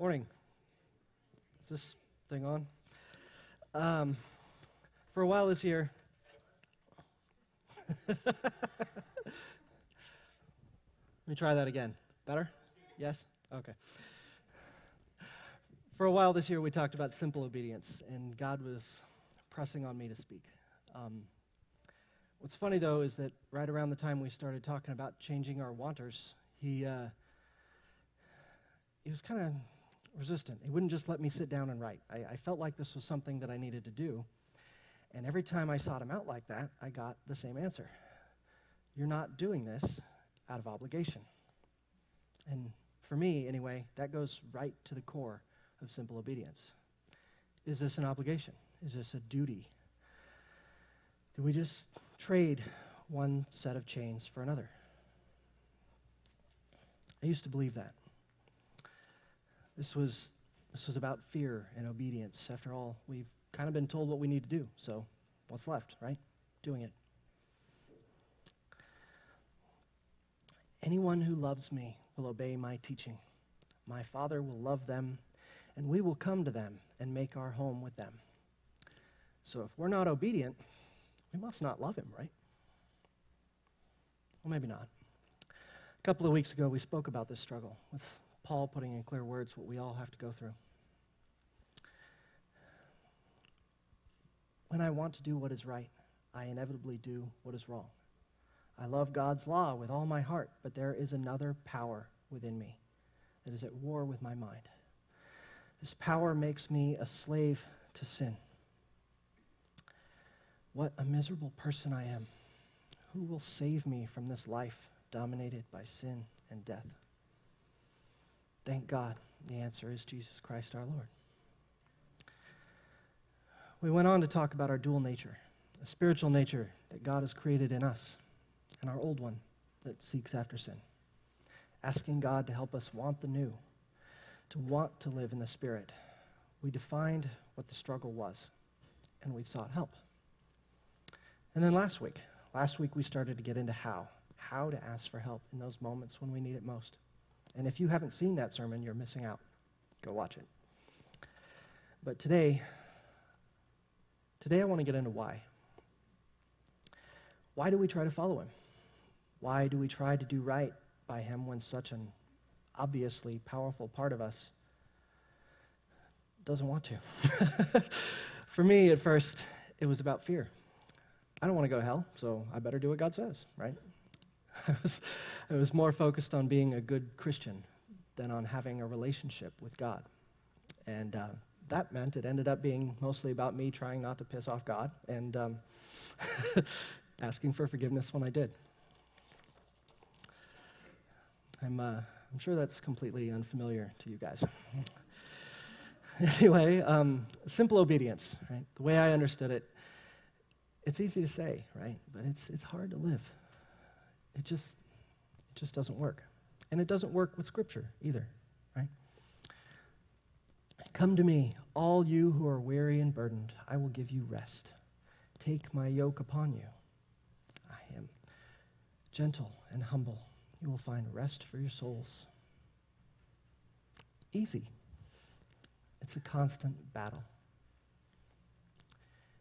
Morning. Is this thing on? Um, for a while this year, let me try that again. Better? Yes? Okay. For a while this year, we talked about simple obedience, and God was pressing on me to speak. Um, what's funny, though, is that right around the time we started talking about changing our wanters, he, uh, he was kind of resistant. He wouldn't just let me sit down and write. I, I felt like this was something that I needed to do. And every time I sought him out like that, I got the same answer You're not doing this out of obligation. And for me, anyway, that goes right to the core of simple obedience. Is this an obligation? Is this a duty? Do we just trade one set of chains for another? I used to believe that. This was, this was about fear and obedience. After all, we've kind of been told what we need to do. So, what's left, right? Doing it. Anyone who loves me will obey my teaching. My Father will love them, and we will come to them and make our home with them. So, if we're not obedient, we must not love him, right? Well, maybe not. A couple of weeks ago, we spoke about this struggle with Paul putting in clear words what we all have to go through. When I want to do what is right, I inevitably do what is wrong. I love God's law with all my heart, but there is another power within me that is at war with my mind. This power makes me a slave to sin. What a miserable person I am. Who will save me from this life dominated by sin and death? Thank God. The answer is Jesus Christ our Lord. We went on to talk about our dual nature, a spiritual nature that God has created in us, and our old one that seeks after sin. Asking God to help us want the new, to want to live in the Spirit. We defined what the struggle was, and we sought help. And then last week, last week we started to get into how, how to ask for help in those moments when we need it most. And if you haven't seen that sermon, you're missing out. Go watch it. But today, today I want to get into why. Why do we try to follow him? Why do we try to do right by him when such an obviously powerful part of us doesn't want to? For me, at first, it was about fear. I don't want to go to hell, so I better do what God says, right? I was, I was more focused on being a good Christian than on having a relationship with God. And uh, that meant it ended up being mostly about me trying not to piss off God and um, asking for forgiveness when I did. I'm, uh, I'm sure that's completely unfamiliar to you guys. anyway, um, simple obedience, right? The way I understood it, it's easy to say, right? But it's, it's hard to live. It just, it just doesn't work. And it doesn't work with Scripture either, right? Come to me, all you who are weary and burdened, I will give you rest. Take my yoke upon you. I am gentle and humble. You will find rest for your souls. Easy. It's a constant battle.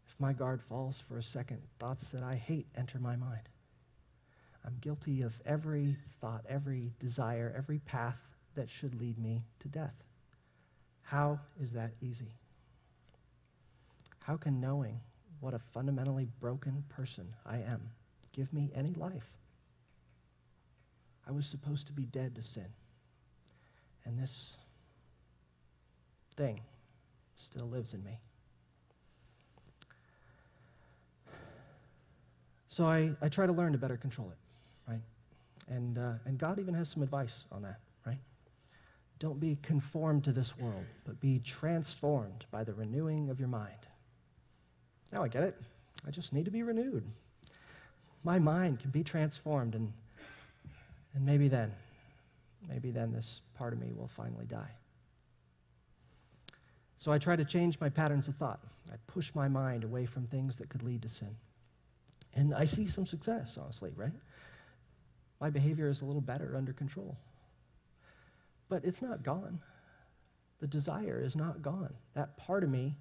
If my guard falls for a second, thoughts that I hate enter my mind. I'm guilty of every thought, every desire, every path that should lead me to death. How is that easy? How can knowing what a fundamentally broken person I am give me any life? I was supposed to be dead to sin. And this thing still lives in me. So I, I try to learn to better control it right? And, uh, and God even has some advice on that, right? Don't be conformed to this world, but be transformed by the renewing of your mind. Now I get it. I just need to be renewed. My mind can be transformed, and, and maybe then, maybe then this part of me will finally die. So I try to change my patterns of thought. I push my mind away from things that could lead to sin. And I see some success, honestly, right? My behavior is a little better under control. But it's not gone. The desire is not gone. That part of me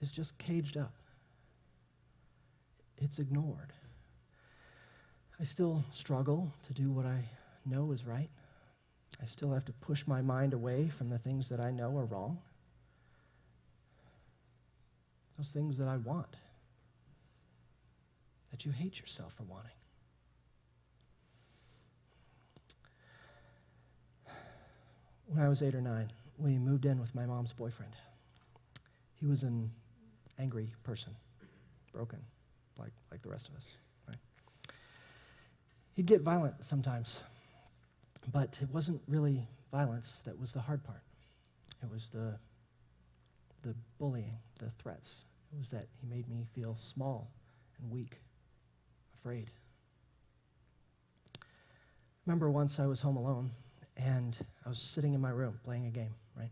is just caged up, it's ignored. I still struggle to do what I know is right. I still have to push my mind away from the things that I know are wrong. Those things that I want, that you hate yourself for wanting. When I was eight or nine, we moved in with my mom's boyfriend. He was an angry person, broken, like, like the rest of us. Right? He'd get violent sometimes, but it wasn't really violence that was the hard part. It was the, the bullying, the threats. It was that he made me feel small and weak, afraid. Remember once I was home alone and I was sitting in my room playing a game, right?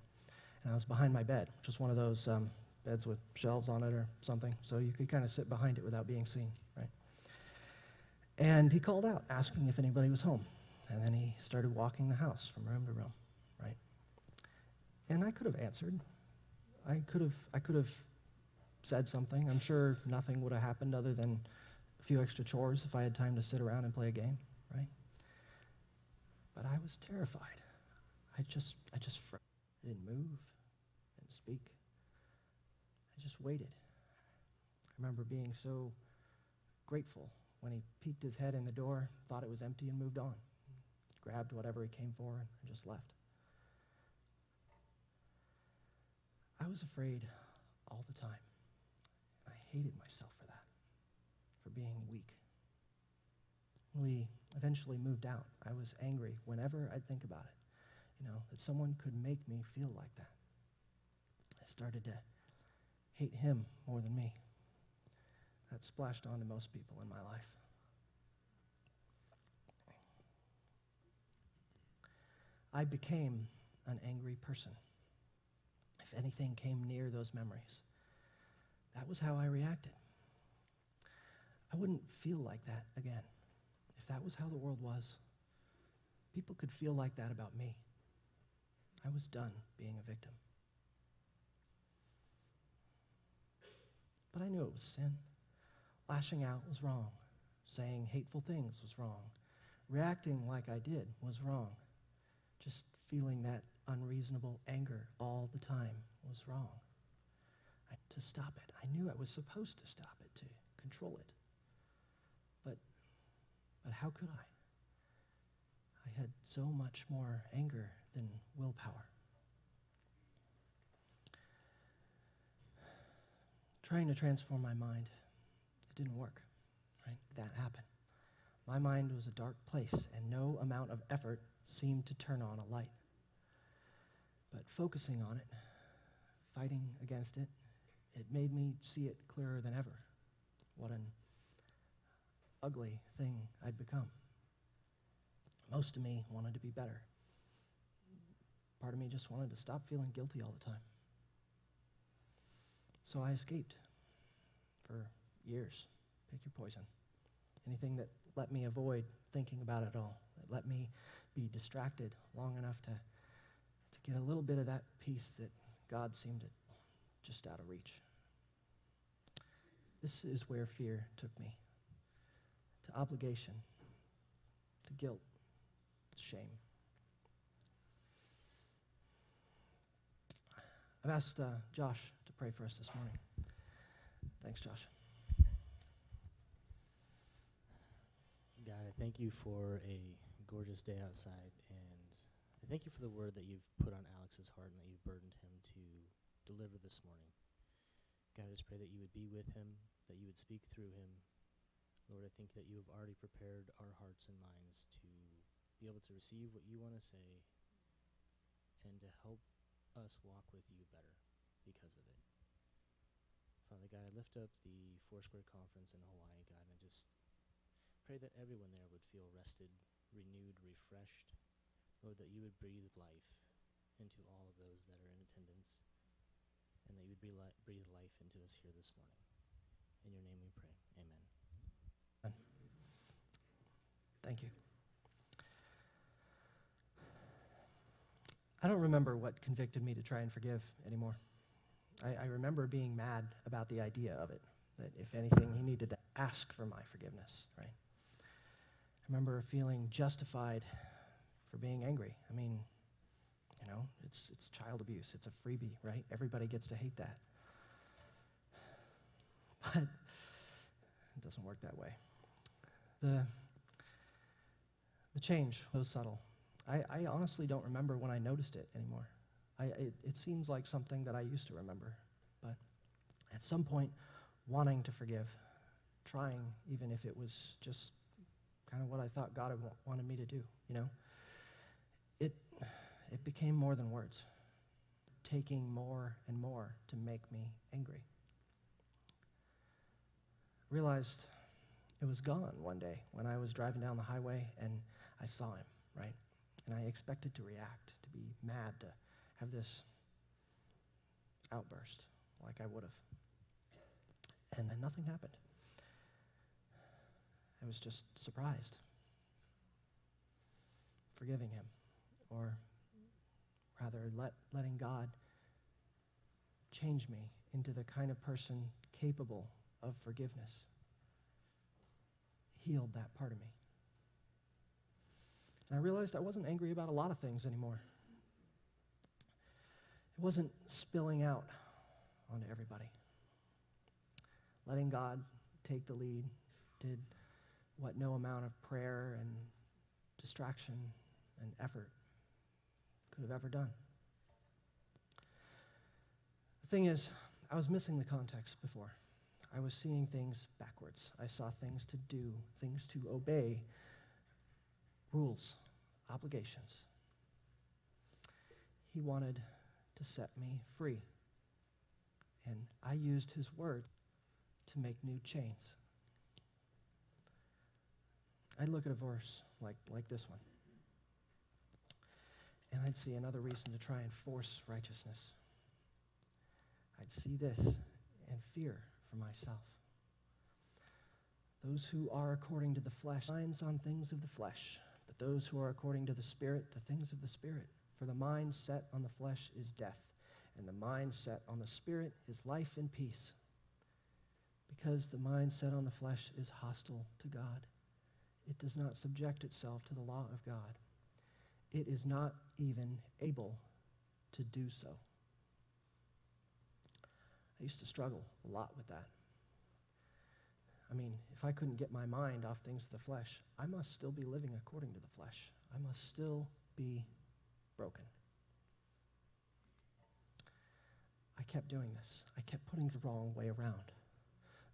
And I was behind my bed, was one of those um, beds with shelves on it or something, so you could kind of sit behind it without being seen, right? And he called out, asking if anybody was home. And then he started walking the house from room to room, right? And I could have answered. I could have, I could have said something. I'm sure nothing would have happened other than a few extra chores if I had time to sit around and play a game? But I was terrified. I just, I just, I didn't move, didn't speak. I just waited. I remember being so grateful when he peeked his head in the door, thought it was empty, and moved on. Grabbed whatever he came for and just left. I was afraid all the time. And I hated myself for that, for being weak. We eventually moved out, I was angry whenever I'd think about it, you know, that someone could make me feel like that. I started to hate him more than me. That splashed onto most people in my life. I became an angry person. If anything came near those memories, that was how I reacted. I wouldn't feel like that again. If that was how the world was, people could feel like that about me. I was done being a victim. But I knew it was sin. Lashing out was wrong. Saying hateful things was wrong. Reacting like I did was wrong. Just feeling that unreasonable anger all the time was wrong. I, to stop it, I knew I was supposed to stop it, to control it. But, how could I? I had so much more anger than willpower. Trying to transform my mind, it didn't work, right? That happened. My mind was a dark place, and no amount of effort seemed to turn on a light. But focusing on it, fighting against it, it made me see it clearer than ever. What an ugly thing I'd become. Most of me wanted to be better. Part of me just wanted to stop feeling guilty all the time. So I escaped for years. Pick your poison. Anything that let me avoid thinking about it all, that let me be distracted long enough to, to get a little bit of that peace that God seemed to just out of reach. This is where fear took me to obligation, to guilt, to shame. I've asked uh, Josh to pray for us this morning. Thanks, Josh. God, I thank you for a gorgeous day outside, and I thank you for the word that you've put on Alex's heart and that you've burdened him to deliver this morning. God, I just pray that you would be with him, that you would speak through him. Lord, I think that you have already prepared our hearts and minds to be able to receive what you want to say and to help us walk with you better because of it. Father God, I lift up the Foursquare Conference in Hawaii, God, and I just pray that everyone there would feel rested, renewed, refreshed. Lord, that you would breathe life into all of those that are in attendance, and that you would breathe, breathe life into us here this morning. In your name we pray. Thank you. I don't remember what convicted me to try and forgive anymore. I, I remember being mad about the idea of it, that if anything, he needed to ask for my forgiveness, right? I remember feeling justified for being angry. I mean, you know, it's, it's child abuse, it's a freebie, right? Everybody gets to hate that. But it doesn't work that way. The, the change was subtle. I, I honestly don't remember when I noticed it anymore. I, it, it seems like something that I used to remember. But at some point, wanting to forgive, trying, even if it was just kind of what I thought God wanted me to do, you know, it, it became more than words, taking more and more to make me angry. Realized it was gone one day when I was driving down the highway and I saw him, right? And I expected to react, to be mad, to have this outburst like I would have. And then nothing happened. I was just surprised, forgiving him, or rather, let, letting God change me into the kind of person capable of forgiveness. Healed that part of me. And I realized I wasn't angry about a lot of things anymore. It wasn't spilling out onto everybody. Letting God take the lead did what no amount of prayer and distraction and effort could have ever done. The thing is, I was missing the context before. I was seeing things backwards. I saw things to do, things to obey, rules, obligations. He wanted to set me free. And I used his word to make new chains. I'd look at a verse like, like this one, and I'd see another reason to try and force righteousness. I'd see this and fear for myself. Those who are according to the flesh minds on things of the flesh, but those who are according to the Spirit, the things of the Spirit. For the mind set on the flesh is death, and the mind set on the Spirit is life and peace. Because the mind set on the flesh is hostile to God. It does not subject itself to the law of God. It is not even able to do so. I used to struggle a lot with that. I mean, if I couldn't get my mind off things of the flesh, I must still be living according to the flesh. I must still be broken. I kept doing this. I kept putting the wrong way around.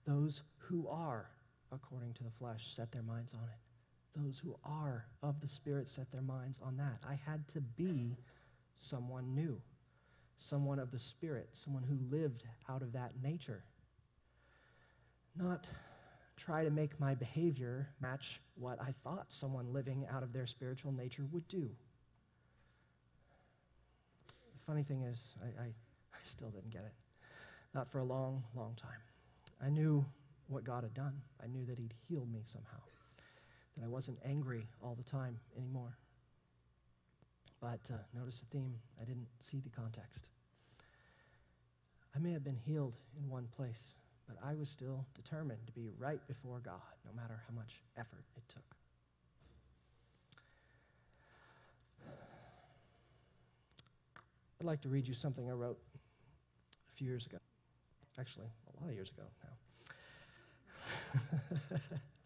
Those who are according to the flesh set their minds on it. Those who are of the Spirit set their minds on that. I had to be someone new, someone of the Spirit, someone who lived out of that nature. Not try to make my behavior match what I thought someone living out of their spiritual nature would do. The funny thing is, I, I, I still didn't get it. Not for a long, long time. I knew what God had done. I knew that He'd healed me somehow, that I wasn't angry all the time anymore. But uh, notice the theme, I didn't see the context. I may have been healed in one place, but I was still determined to be right before God, no matter how much effort it took. I'd like to read you something I wrote a few years ago. Actually, a lot of years ago now.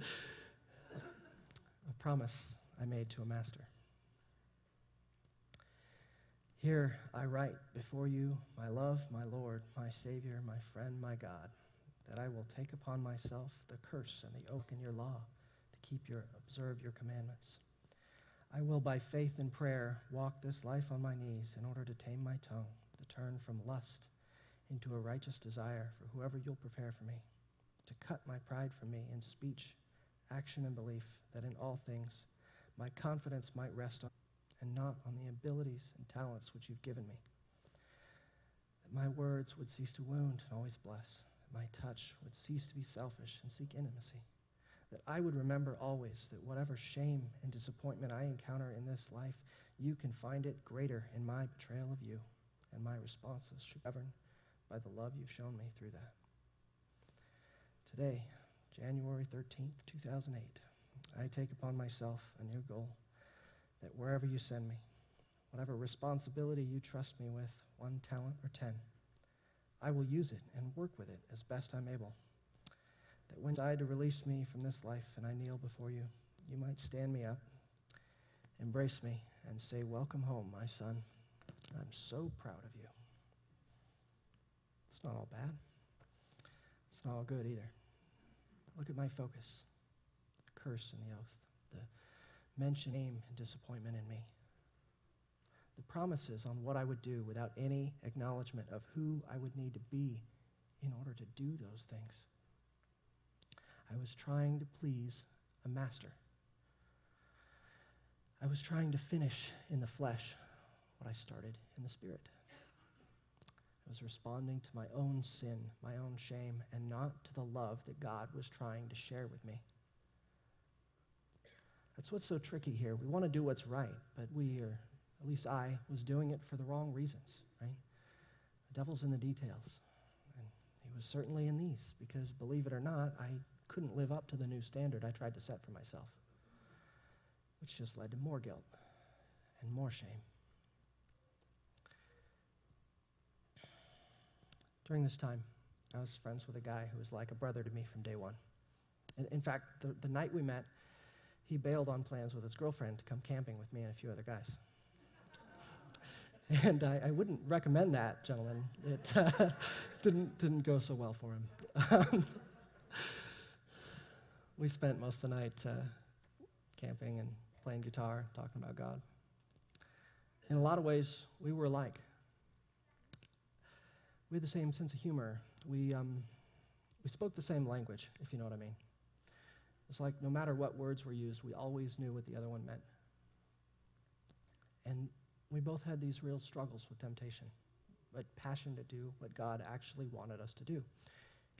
a promise I made to a master. Here I write before you, my love, my Lord, my Savior, my friend, my God, that I will take upon myself the curse and the oak in your law to keep your observe your commandments. I will by faith and prayer walk this life on my knees in order to tame my tongue, to turn from lust into a righteous desire for whoever you'll prepare for me, to cut my pride from me in speech, action, and belief, that in all things my confidence might rest on and not on the abilities and talents which you've given me. That my words would cease to wound and always bless. My touch would cease to be selfish and seek intimacy. that I would remember always that whatever shame and disappointment I encounter in this life, you can find it greater in my betrayal of you, and my responses should be governed by the love you've shown me through that. Today, January 13th, 2008, I take upon myself a new goal that wherever you send me, whatever responsibility you trust me with, one talent or ten, I will use it and work with it as best I'm able. That when I to release me from this life and I kneel before you, you might stand me up, embrace me, and say, Welcome home, my son. I'm so proud of you. It's not all bad. It's not all good either. Look at my focus the curse and the oath, the mention, aim, and disappointment in me. The promises on what I would do without any acknowledgement of who I would need to be in order to do those things. I was trying to please a master. I was trying to finish in the flesh what I started in the spirit. I was responding to my own sin, my own shame, and not to the love that God was trying to share with me. That's what's so tricky here. We want to do what's right, but we are, at least I, was doing it for the wrong reasons, right? The devil's in the details. And he was certainly in these, because believe it or not, I couldn't live up to the new standard I tried to set for myself, which just led to more guilt and more shame. During this time, I was friends with a guy who was like a brother to me from day one. In fact, the, the night we met, he bailed on plans with his girlfriend to come camping with me and a few other guys. and I, I, wouldn't recommend that, gentlemen. It uh, didn't, didn't go so well for him. we spent most of the night uh, camping and playing guitar, talking about God. In a lot of ways, we were alike we had the same sense of humor. We, um, we spoke the same language, if you know what I mean. It's like no matter what words were used, we always knew what the other one meant. And we both had these real struggles with temptation, but passion to do what God actually wanted us to do,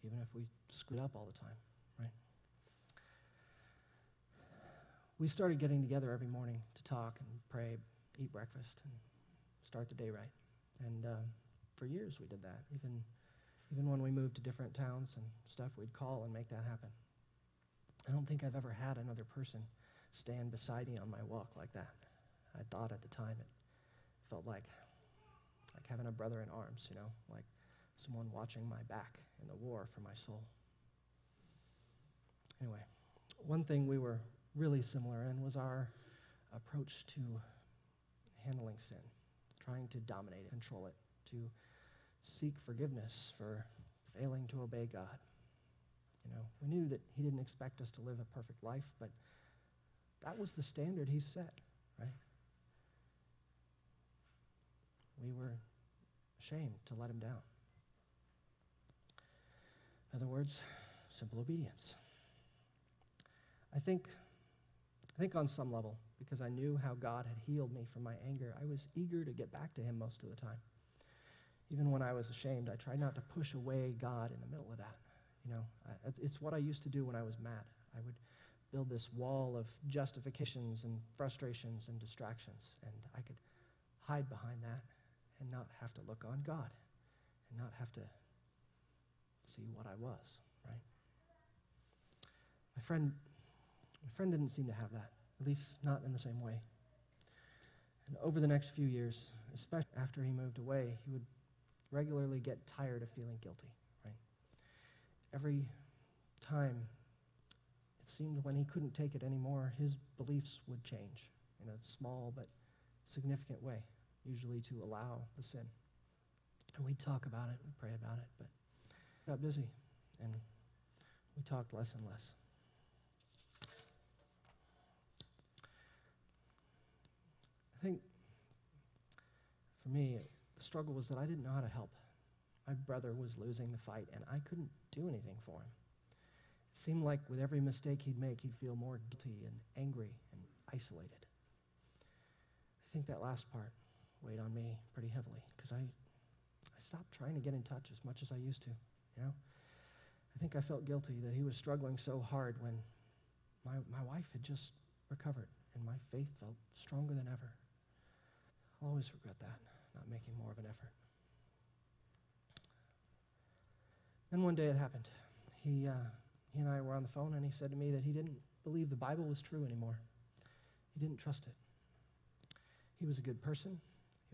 even if we screwed up all the time, right? We started getting together every morning to talk and pray, eat breakfast, and start the day right. And uh, for years we did that. Even, even when we moved to different towns and stuff, we'd call and make that happen. I don't think I've ever had another person stand beside me on my walk like that. I thought at the time it felt like like having a brother in arms, you know, like someone watching my back in the war for my soul. Anyway, one thing we were really similar in was our approach to handling sin, trying to dominate it, control it, to seek forgiveness for failing to obey God. You know, we knew that He didn't expect us to live a perfect life, but that was the standard He set, right? We were ashamed to let Him down. In other words, simple obedience. I think, I think on some level, because I knew how God had healed me from my anger, I was eager to get back to Him most of the time even when I was ashamed, I tried not to push away God in the middle of that. You know, I, it's what I used to do when I was mad. I would build this wall of justifications and frustrations and distractions, and I could hide behind that and not have to look on God and not have to see what I was, right? My friend, my friend didn't seem to have that, at least not in the same way. And over the next few years, especially after he moved away, he would regularly get tired of feeling guilty, right? Every time it seemed when he couldn't take it anymore, his beliefs would change in a small but significant way, usually to allow the sin. And we'd talk about it, we'd pray about it, but got busy and we talked less and less. I think for me, the struggle was that I didn't know how to help. My brother was losing the fight, and I couldn't do anything for him. It seemed like with every mistake he'd make, he'd feel more guilty and angry and isolated. I think that last part weighed on me pretty heavily because I, I stopped trying to get in touch as much as I used to, you know? I think I felt guilty that he was struggling so hard when My, my wife had just recovered, and my faith felt stronger than ever. I'll always regret that, not making more of an effort. Then one day it happened. He, uh, he and I were on the phone, and he said to me that he didn't believe the Bible was true anymore. He didn't trust it. He was a good person.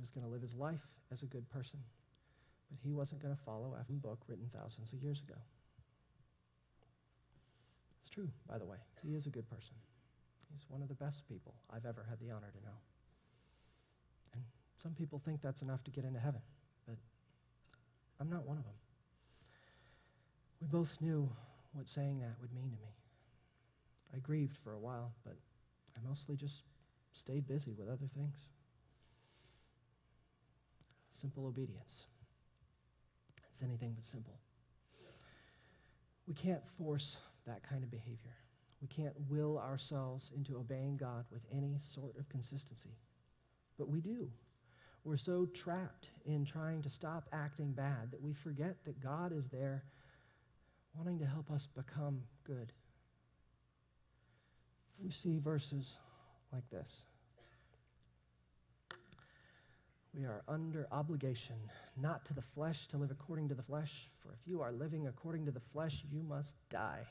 He was going to live his life as a good person. But he wasn't going to follow a book written thousands of years ago. It's true, by the way. He is a good person. He's one of the best people I've ever had the honor to know. And some people think that's enough to get into heaven, but I'm not one of them. We both knew what saying that would mean to me. I grieved for a while, but I mostly just stayed busy with other things. Simple obedience. It's anything but simple. We can't force that kind of behavior. We can't will ourselves into obeying God with any sort of consistency. But we do. We're so trapped in trying to stop acting bad that we forget that God is there wanting to help us become good. We see verses like this. We are under obligation, not to the flesh, to live according to the flesh. For if you are living according to the flesh, you must die.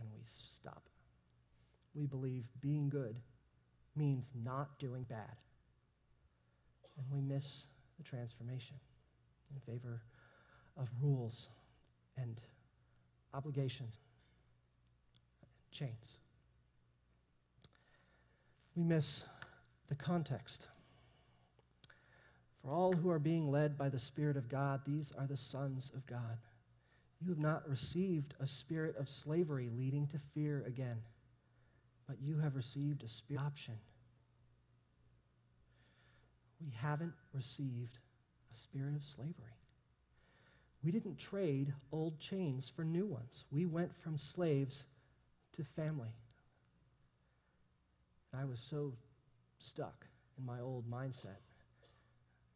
And we stop. We believe being good means not doing bad. And we miss the transformation in favor of rules and obligations, chains. We miss the context. For all who are being led by the Spirit of God, these are the sons of God. You have not received a spirit of slavery leading to fear again, but you have received a spirit of adoption. We haven't received a spirit of slavery. We didn't trade old chains for new ones. We went from slaves to family. I was so stuck in my old mindset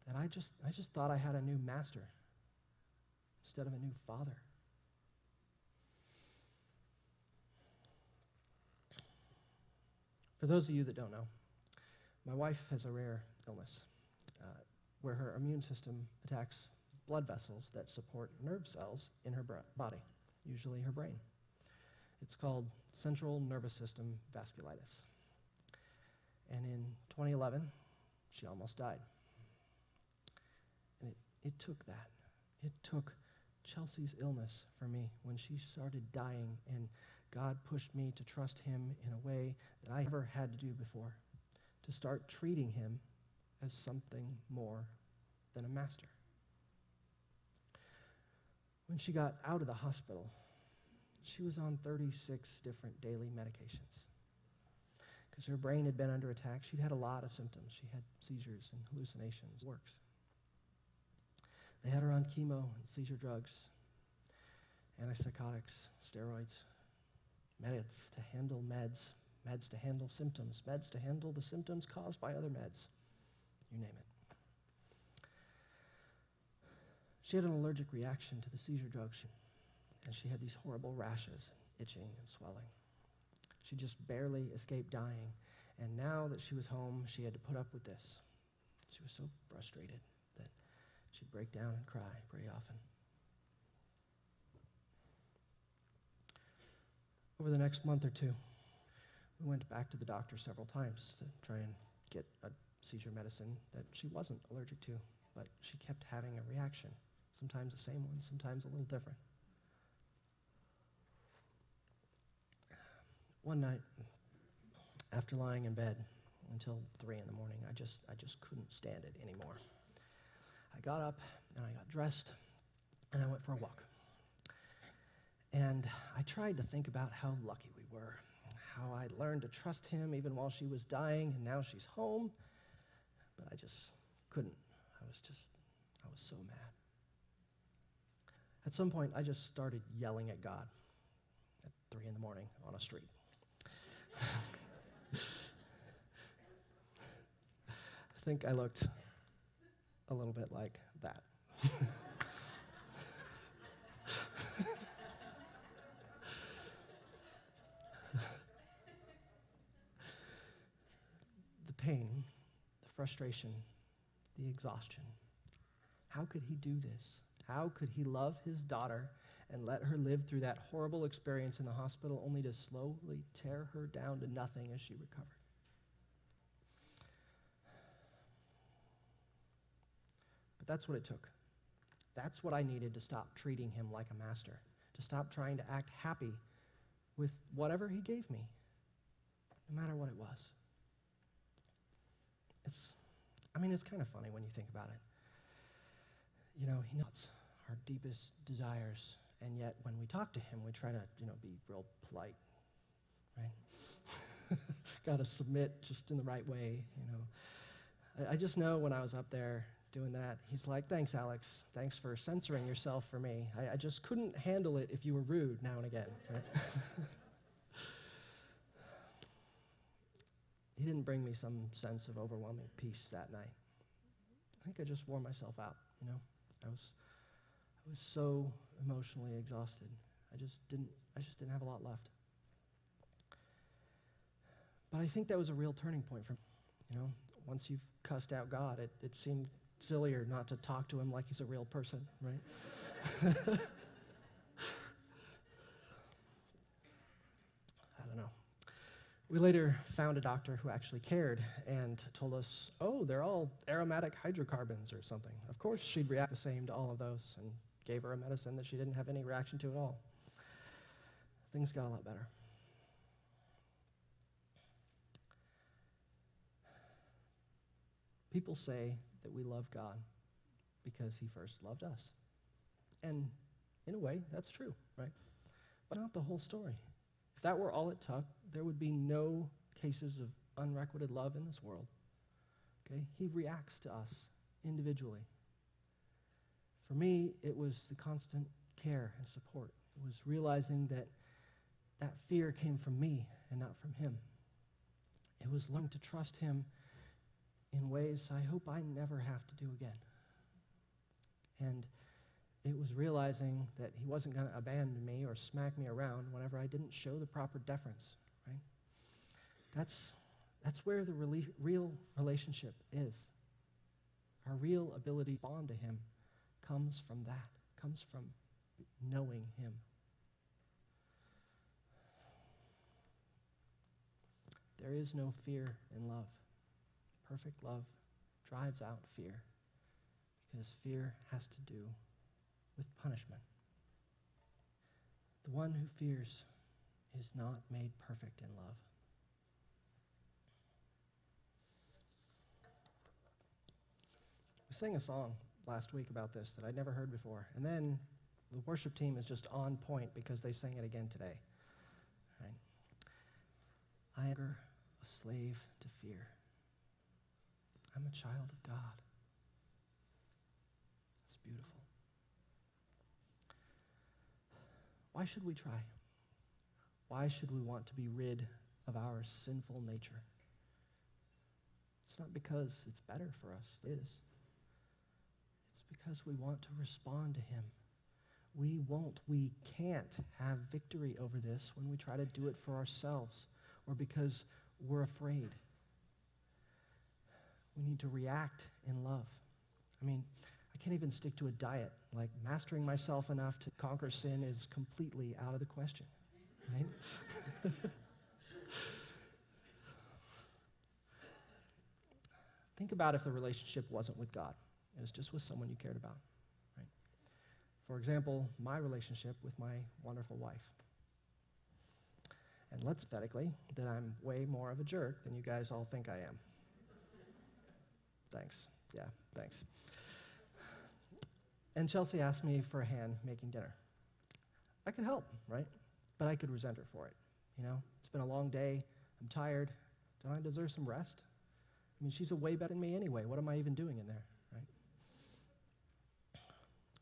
that I just, I just thought I had a new master instead of a new father. For those of you that don't know, my wife has a rare illness uh, where her immune system attacks blood vessels that support nerve cells in her body, usually her brain. It's called central nervous system vasculitis. And in 2011, she almost died. And it, it took that. It took Chelsea's illness for me when she started dying, and God pushed me to trust Him in a way that I never had to do before, to start treating Him as something more than a master. When she got out of the hospital, she was on 36 different daily medications because her brain had been under attack. She'd had a lot of symptoms. She had seizures and hallucinations. Works. They had her on chemo and seizure drugs, antipsychotics, steroids, meds to handle meds, meds to handle symptoms, meds to handle the symptoms caused by other meds. You name it. She had an allergic reaction to the seizure drugs, and she had these horrible rashes, and itching, and swelling. She just barely escaped dying. And now that she was home, she had to put up with this. She was so frustrated that she'd break down and cry pretty often. Over the next month or two, we went back to the doctor several times to try and get a seizure medicine that she wasn't allergic to, but she kept having a reaction. Sometimes the same one, sometimes a little different. One night, after lying in bed until three in the morning, I just, I just couldn't stand it anymore. I got up and I got dressed and I went for a walk. And I tried to think about how lucky we were, how I learned to trust him even while she was dying and now she's home. But I just couldn't. I was just, I was so mad. At some point, I just started yelling at God at three in the morning on a street. I think I looked a little bit like that. the pain, the frustration, the exhaustion. How could he do this? How could he love his daughter and let her live through that horrible experience in the hospital only to slowly tear her down to nothing as she recovered? But that's what it took. That's what I needed to stop treating him like a master, to stop trying to act happy with whatever he gave me, no matter what it was. It's, I mean, it's kind of funny when you think about it. You know, he knows our deepest desires, and yet when we talk to him, we try to, you know, be real polite, right? Got to submit just in the right way, you know. I, I just know when I was up there doing that. He's like, Thanks, Alex. Thanks for censoring yourself for me. I, I just couldn't handle it if you were rude now and again. Right? he didn't bring me some sense of overwhelming peace that night. I think I just wore myself out, you know. I was I was so emotionally exhausted. I just didn't I just didn't have a lot left. But I think that was a real turning point for me. You know, once you've cussed out God, it, it seemed sillier not to talk to him like he's a real person, right? I don't know. We later found a doctor who actually cared and told us, oh, they're all aromatic hydrocarbons or something. Of course, she'd react the same to all of those and gave her a medicine that she didn't have any reaction to at all. Things got a lot better. People say that we love God because he first loved us. And in a way, that's true, right? But not the whole story. If that were all it took, there would be no cases of unrequited love in this world. Okay? He reacts to us individually. For me, it was the constant care and support. It was realizing that that fear came from me and not from him. It was learning to trust him in ways I hope I never have to do again. And it was realizing that he wasn't going to abandon me or smack me around whenever I didn't show the proper deference, right? That's, that's where the rela- real relationship is. Our real ability to bond to him comes from that, comes from knowing him. There is no fear in love. Perfect love drives out fear because fear has to do with punishment. The one who fears is not made perfect in love. We sang a song last week about this that I'd never heard before. And then the worship team is just on point because they sang it again today. Right? I am a slave to fear. I'm a child of God. It's beautiful. Why should we try? Why should we want to be rid of our sinful nature? It's not because it's better for us, it is. Because we want to respond to Him. We won't, we can't have victory over this when we try to do it for ourselves or because we're afraid. We need to react in love. I mean, I can't even stick to a diet. Like, mastering myself enough to conquer sin is completely out of the question, right? Think about if the relationship wasn't with God, it was just with someone you cared about, right? For example, my relationship with my wonderful wife. And let's pathetically that I'm way more of a jerk than you guys all think I am. Thanks. Yeah, thanks. And Chelsea asked me for a hand making dinner. I could help, right? But I could resent her for it. You know, it's been a long day. I'm tired. Don't I deserve some rest? I mean, she's a way better than me anyway. What am I even doing in there?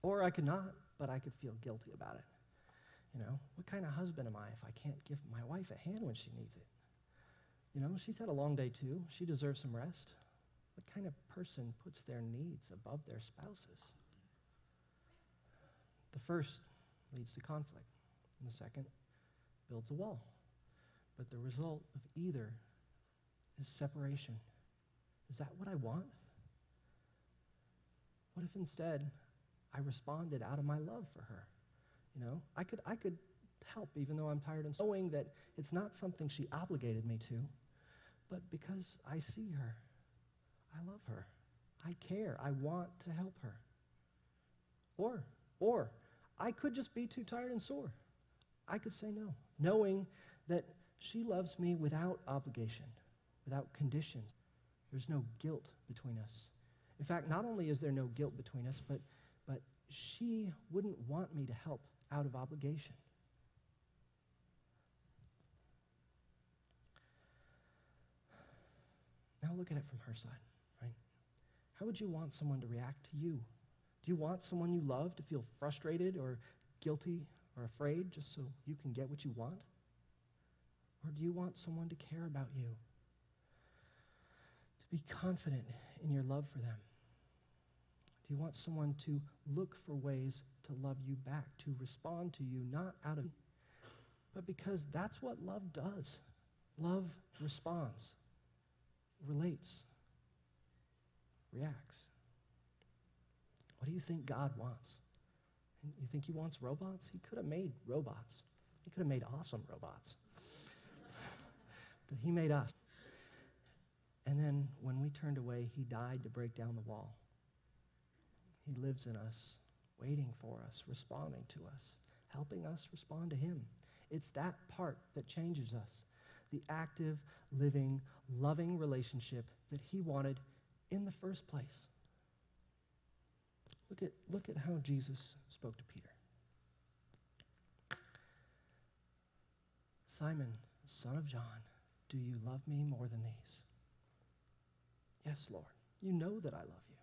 Or I could not, but I could feel guilty about it. You know, what kind of husband am I if I can't give my wife a hand when she needs it? You know, she's had a long day too. She deserves some rest. What kind of person puts their needs above their spouses? The first leads to conflict, and the second builds a wall. But the result of either is separation Is that what I want? What if instead I responded out of my love for her? You know, I could, I could help even though I'm tired and knowing that it's not something she obligated me to, but because I see her, I love her, I care, I want to help her. Or, or, I could just be too tired and sore. I could say no, knowing that she loves me without obligation, without conditions. There's no guilt between us. In fact, not only is there no guilt between us, but she wouldn't want me to help out of obligation. Now look at it from her side, right? How would you want someone to react to you? Do you want someone you love to feel frustrated or guilty or afraid just so you can get what you want? Or do you want someone to care about you? To be confident in your love for them? Do you want someone to look for ways to love you back, to respond to you, not out of, but because that's what love does? Love responds, relates, reacts. What do you think God wants? You think he wants robots? He could have made robots. He could have made awesome robots. but he made us. And then when we turned away, he died to break down the wall. He lives in us, waiting for us, responding to us, helping us respond to him. It's that part that changes us the active, living, loving relationship that he wanted in the first place. Look at, look at how Jesus spoke to Peter. Simon, son of John, do you love me more than these? Yes, Lord. You know that I love you.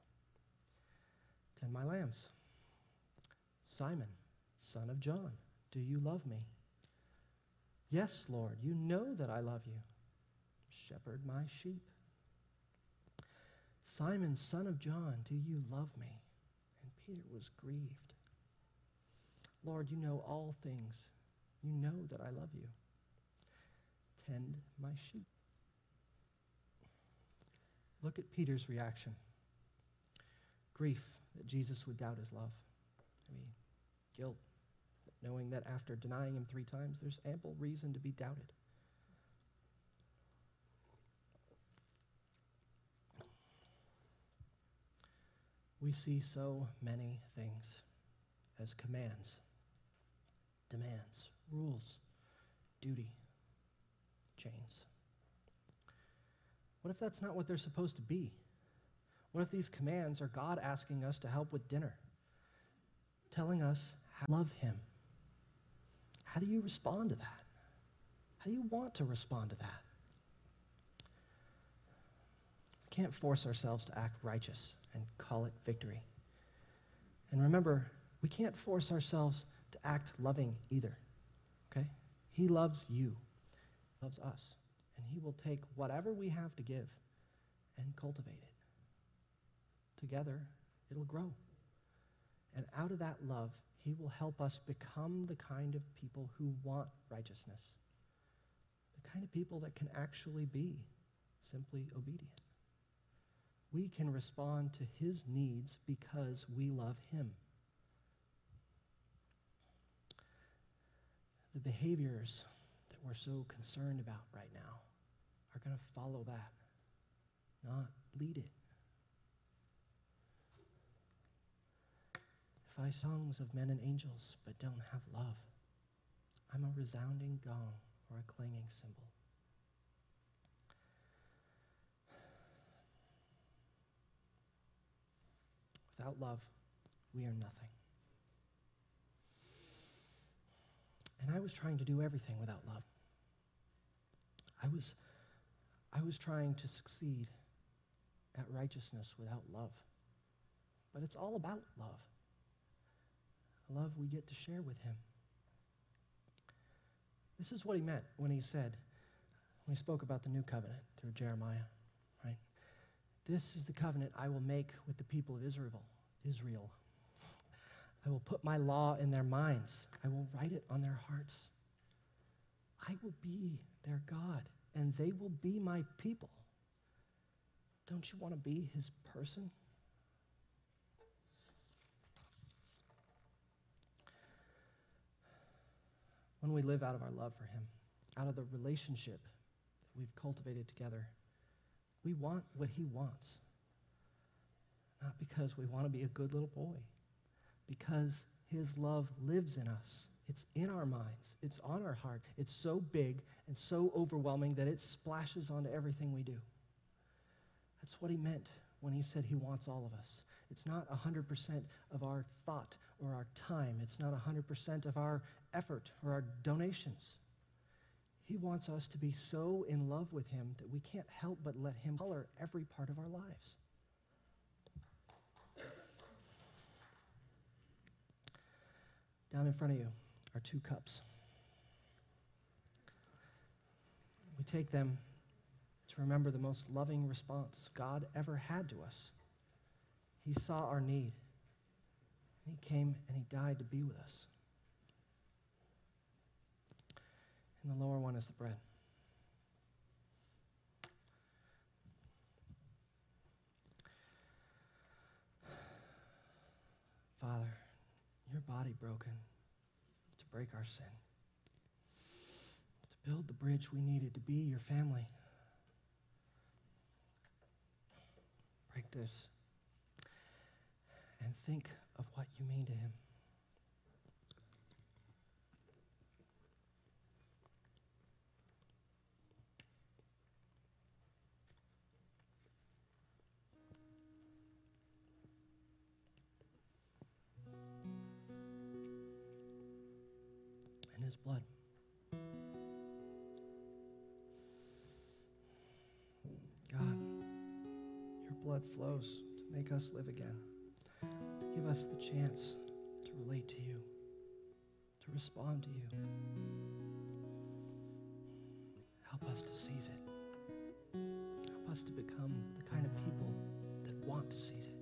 Tend my lambs. Simon, son of John, do you love me? Yes, Lord. You know that I love you. Shepherd my sheep. Simon, son of John, do you love me? And Peter was grieved. Lord, you know all things. You know that I love you. Tend my sheep. Look at Peter's reaction grief that Jesus would doubt his love. I mean, guilt, knowing that after denying him three times, there's ample reason to be doubted. we see so many things as commands, demands, rules, duty, chains. What if that's not what they're supposed to be? What if these commands are God asking us to help with dinner, telling us how to love Him? How do you respond to that? How do you want to respond to that? We can't force ourselves to act righteous and call it victory. And remember, we can't force ourselves to act loving either. Okay? He loves you, loves us, and he will take whatever we have to give and cultivate it. Together, it'll grow. And out of that love, he will help us become the kind of people who want righteousness, the kind of people that can actually be simply obedient we can respond to his needs because we love him. The behaviors that we're so concerned about right now are going to follow that, not lead it. I songs of men and angels but don't have love, I'm a resounding gong or a clanging cymbal. Without love, we are nothing. And I was trying to do everything without love. I was, I was trying to succeed at righteousness without love. But it's all about love. Love we get to share with Him. This is what He meant when He said, when He spoke about the new covenant through Jeremiah. right? This is the covenant I will make with the people of Israel. Israel. I will put my law in their minds. I will write it on their hearts. I will be their God, and they will be my people. Don't you want to be his person? When we live out of our love for him, out of the relationship that we've cultivated together, we want what he wants. Not because we want to be a good little boy, because his love lives in us. It's in our minds, it's on our heart. It's so big and so overwhelming that it splashes onto everything we do. That's what he meant when he said he wants all of us. It's not 100% of our thought or our time, it's not 100% of our effort or our donations. He wants us to be so in love with him that we can't help but let him color every part of our lives. Down in front of you are two cups. We take them remember the most loving response God ever had to us. He saw our need, and He came and He died to be with us. And the lower one is the bread. Father, your body broken to break our sin, to build the bridge we needed to be your family. Break this and think of what you mean to him. His blood. Blood flows to make us live again, give us the chance to relate to you, to respond to you. Help us to seize it. Help us to become the kind of people that want to seize it.